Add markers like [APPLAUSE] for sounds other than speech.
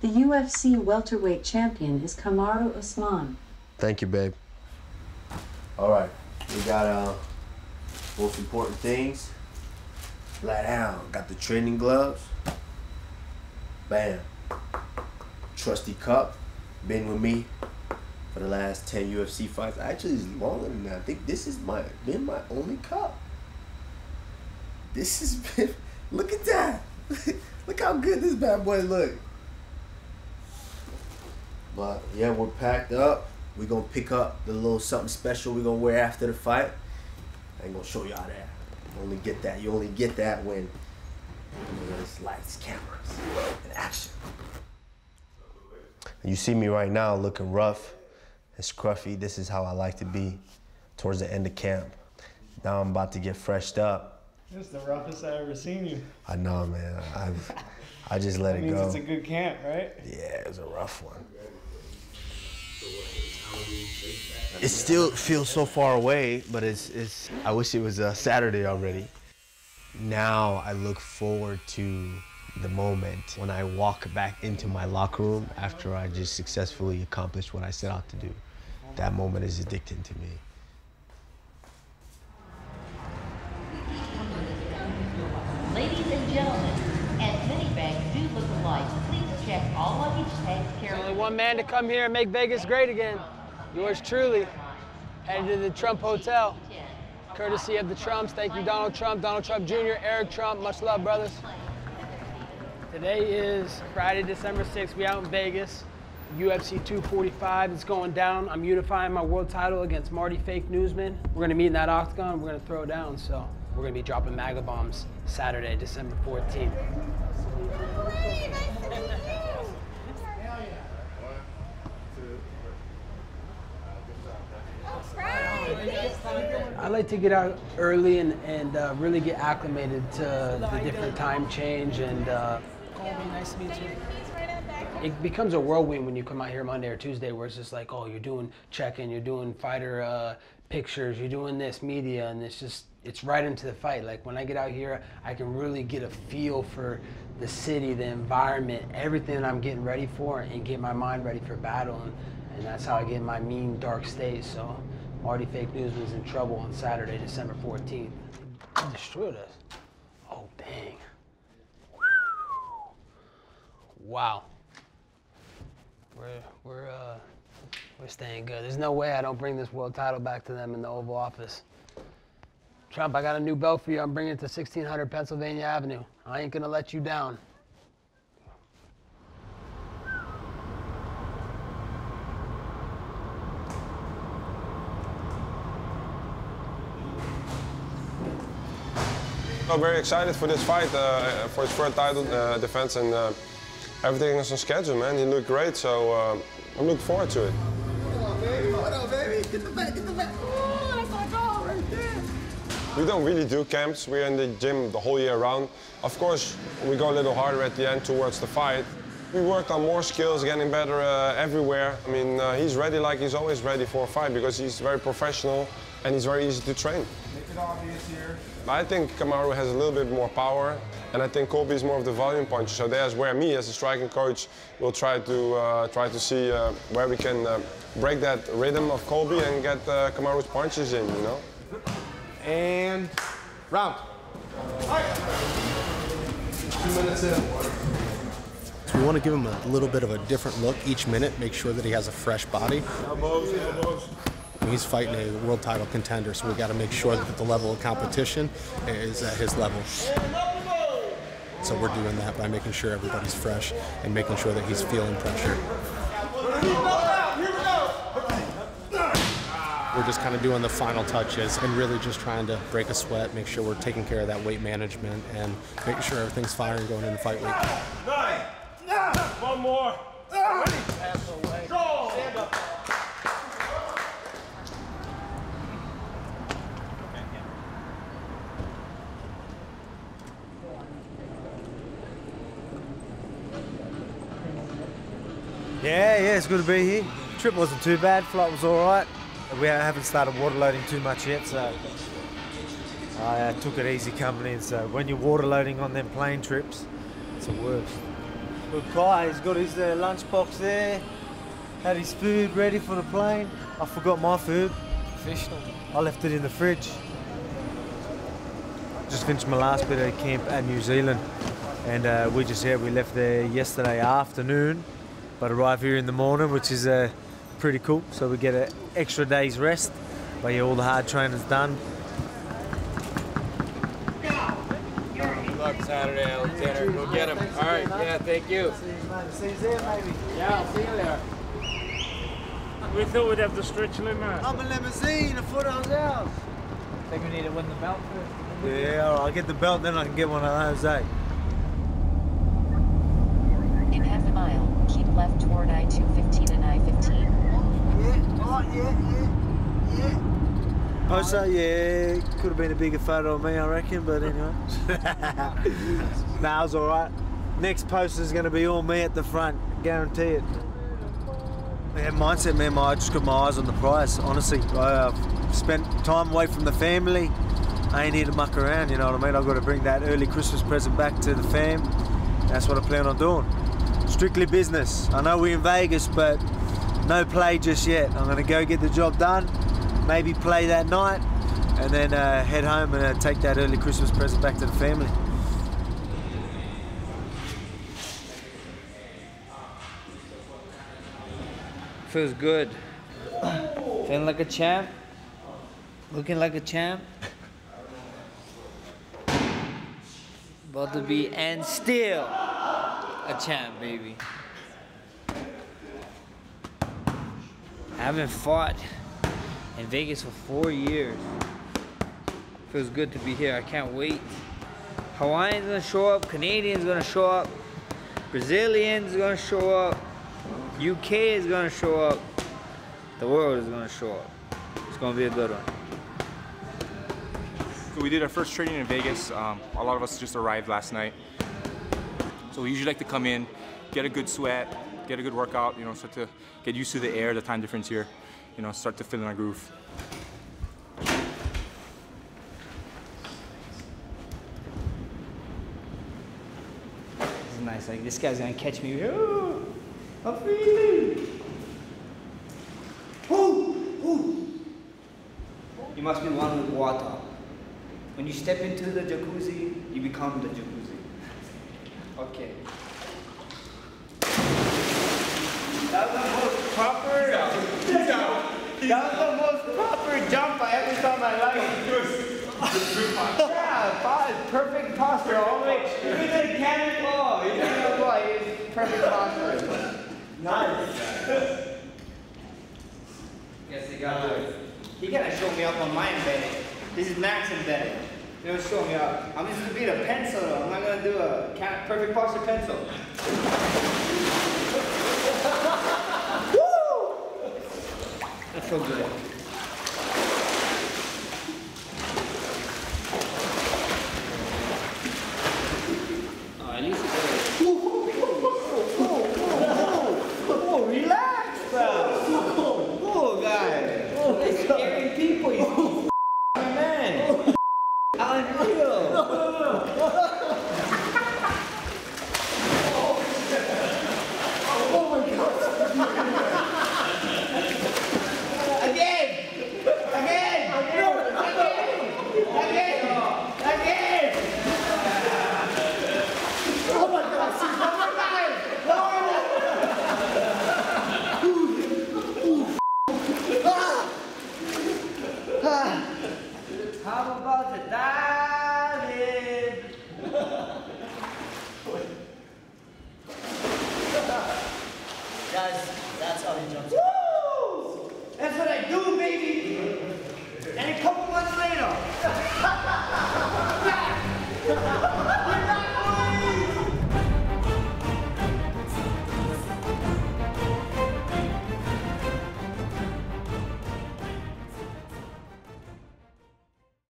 The UFC welterweight champion is Kamaru Usman. Thank you, babe. All right, we got uh most important things. Flat down. Got the training gloves. Bam. Trusty cup. Been with me for the last 10 UFC fights. Actually, it's longer than that. I think this is my been my only cup. This has been. [LAUGHS] Look at that. [LAUGHS] look how good this bad boy look. But yeah, we're packed up. We're gonna pick up the little something special we're gonna wear after the fight. I ain't gonna show y'all that. You only get that. You only get that when you know, there's lights, cameras, and action. You see me right now looking rough and scruffy. This is how I like to be towards the end of camp. Now I'm about to get freshed up. This is the roughest I've ever seen you. I know, man. I've, I just let That it means go. it's a good camp, right? Yeah, it was a rough one. It still feels so far away, but it's, it's I wish it was a Saturday already. Now I look forward to the moment when I walk back into my locker room after I just successfully accomplished what I set out to do. That moment is addicting to me. One man to come here and make Vegas great again. Yours truly. Headed to the Trump Hotel. Courtesy of the Trumps. Thank you, Donald Trump, Donald Trump Jr., Eric Trump. Much love, brothers. Today is Friday, December 6th. We out in Vegas. UFC 245 is going down. I'm unifying my world title against Marty Fake Newsman. We're gonna meet in that octagon. We're gonna throw down. So we're gonna be dropping MAGA bombs Saturday, December 14th. I like to get out early and, and uh, really get acclimated to the different time change and. Uh. It becomes a whirlwind when you come out here Monday or Tuesday, where it's just like, oh, you're doing check-in, you're doing fighter uh, pictures, you're doing this media, and it's just it's right into the fight. Like when I get out here, I can really get a feel for the city, the environment, everything that I'm getting ready for, and get my mind ready for battle. And, and that's how I get in my mean, dark state. So Marty Fake News was in trouble on Saturday, December 14th. He destroyed us. Oh, dang. Wow. We're, we're, uh, we're staying good. There's no way I don't bring this world title back to them in the Oval Office. Trump, I got a new belt for you. I'm bringing it to 1600 Pennsylvania Avenue. I ain't gonna let you down. I'm very excited for this fight, uh, for his first title uh, defense, and uh, everything is on schedule, man. He looked great, so uh, I'm looking forward to it. What up, baby? Get the back, get the back. That's my dog. We don't really do camps. We're in the gym the whole year round. Of course, we go a little harder at the end towards the fight. We work on more skills, getting better uh, everywhere. I mean, uh, he's ready like he's always ready for a fight because he's very professional and he's very easy to train. Make it obvious here. I think Kamaru has a little bit more power, and I think Colby is more of the volume puncher. So there's where me, as a striking coach, will try to uh, try to see uh, where we can uh, break that rhythm of Colby and get uh, Kamaru's punches in. You know. And round. Two minutes in. So we want to give him a little bit of a different look each minute, make sure that he has a fresh body. Elbows, elbows. He's fighting a world title contender, so we got to make sure that the level of competition is at his level. So we're doing that by making sure everybody's fresh and making sure that he's feeling pressure. We're just kind of doing the final touches and really just trying to break a sweat, make sure we're taking care of that weight management, and making sure everything's firing going into fight week. One more. Yeah, yeah, it's good to be here. Trip wasn't too bad, flight was all right. We haven't started water loading too much yet, so I uh, took it easy company. And so when you're water loading on them plane trips, it's the worst. Good Kai, he's got his uh, lunchbox there. Had his food ready for the plane. I forgot my food. Professional. I left it in the fridge. Just finished my last bit of camp at New Zealand, and uh, we just yeah we left there yesterday afternoon, but arrive here in the morning, which is uh, pretty cool. So we get an extra day's rest. But yeah, all the hard training's done. Good luck Saturday, Alexander. Go get him. All right. Yeah, thank you. See you there, maybe. Yeah, I'll see you there. We thought we'd have the stretch limo. I'm a limousine. I thought I was out. Think we need to win the belt first. Yeah, I'll get the belt, then I can get one of those, eh? In half a mile, keep left toward I-215 and I-15. Yeah, oh, yeah, yeah, yeah. Poster, yeah, could have been a bigger photo of me, I reckon, but anyway. [LAUGHS] nah, it was all right. Next poster is going to be all me at the front, guarantee it. Yeah, mindset, man, I just got my eyes on the prize, honestly. I uh, spent time away from the family. I ain't here to muck around, you know what I mean? I've got to bring that early Christmas present back to the fam. That's what I plan on doing. Strictly business. I know we're in Vegas, but no play just yet. I'm to go get the job done, maybe play that night, and then uh, head home and uh, take that early Christmas present back to the family. Feels good. Feeling like a champ. Looking like a champ. About to be and still a champ, baby. I haven't fought in Vegas for four years. Feels good to be here. I can't wait. Hawaiians gonna show up. Canadians gonna show up. Brazilians gonna show up. UK is gonna show up. The world is gonna show up. It's gonna be a good one. We did our first training in Vegas. Um, a lot of us just arrived last night. So we usually like to come in, get a good sweat, get a good workout, you know, start to get used to the air, the time difference here, you know, start to fill in our groove. This is nice. Like this guy's gonna catch me. Ooh, I'm. Ooh, ooh. You must be one with water. When you step into the jacuzzi, you become the jacuzzi. Okay. That was the most proper. That was the most proper jump I ever saw in my life. yeah, five, perfect posture all the way. Even the cannonball, oh, even the ball, is perfect posture. Nice. Yes, he got it. He gotta show me up on my embedding. This is Max embedding. You know, show me up. I'm just gonna be a pencil though. I'm not gonna do a perfect posture pencil. [LAUGHS] Woo! I feel good. And it comes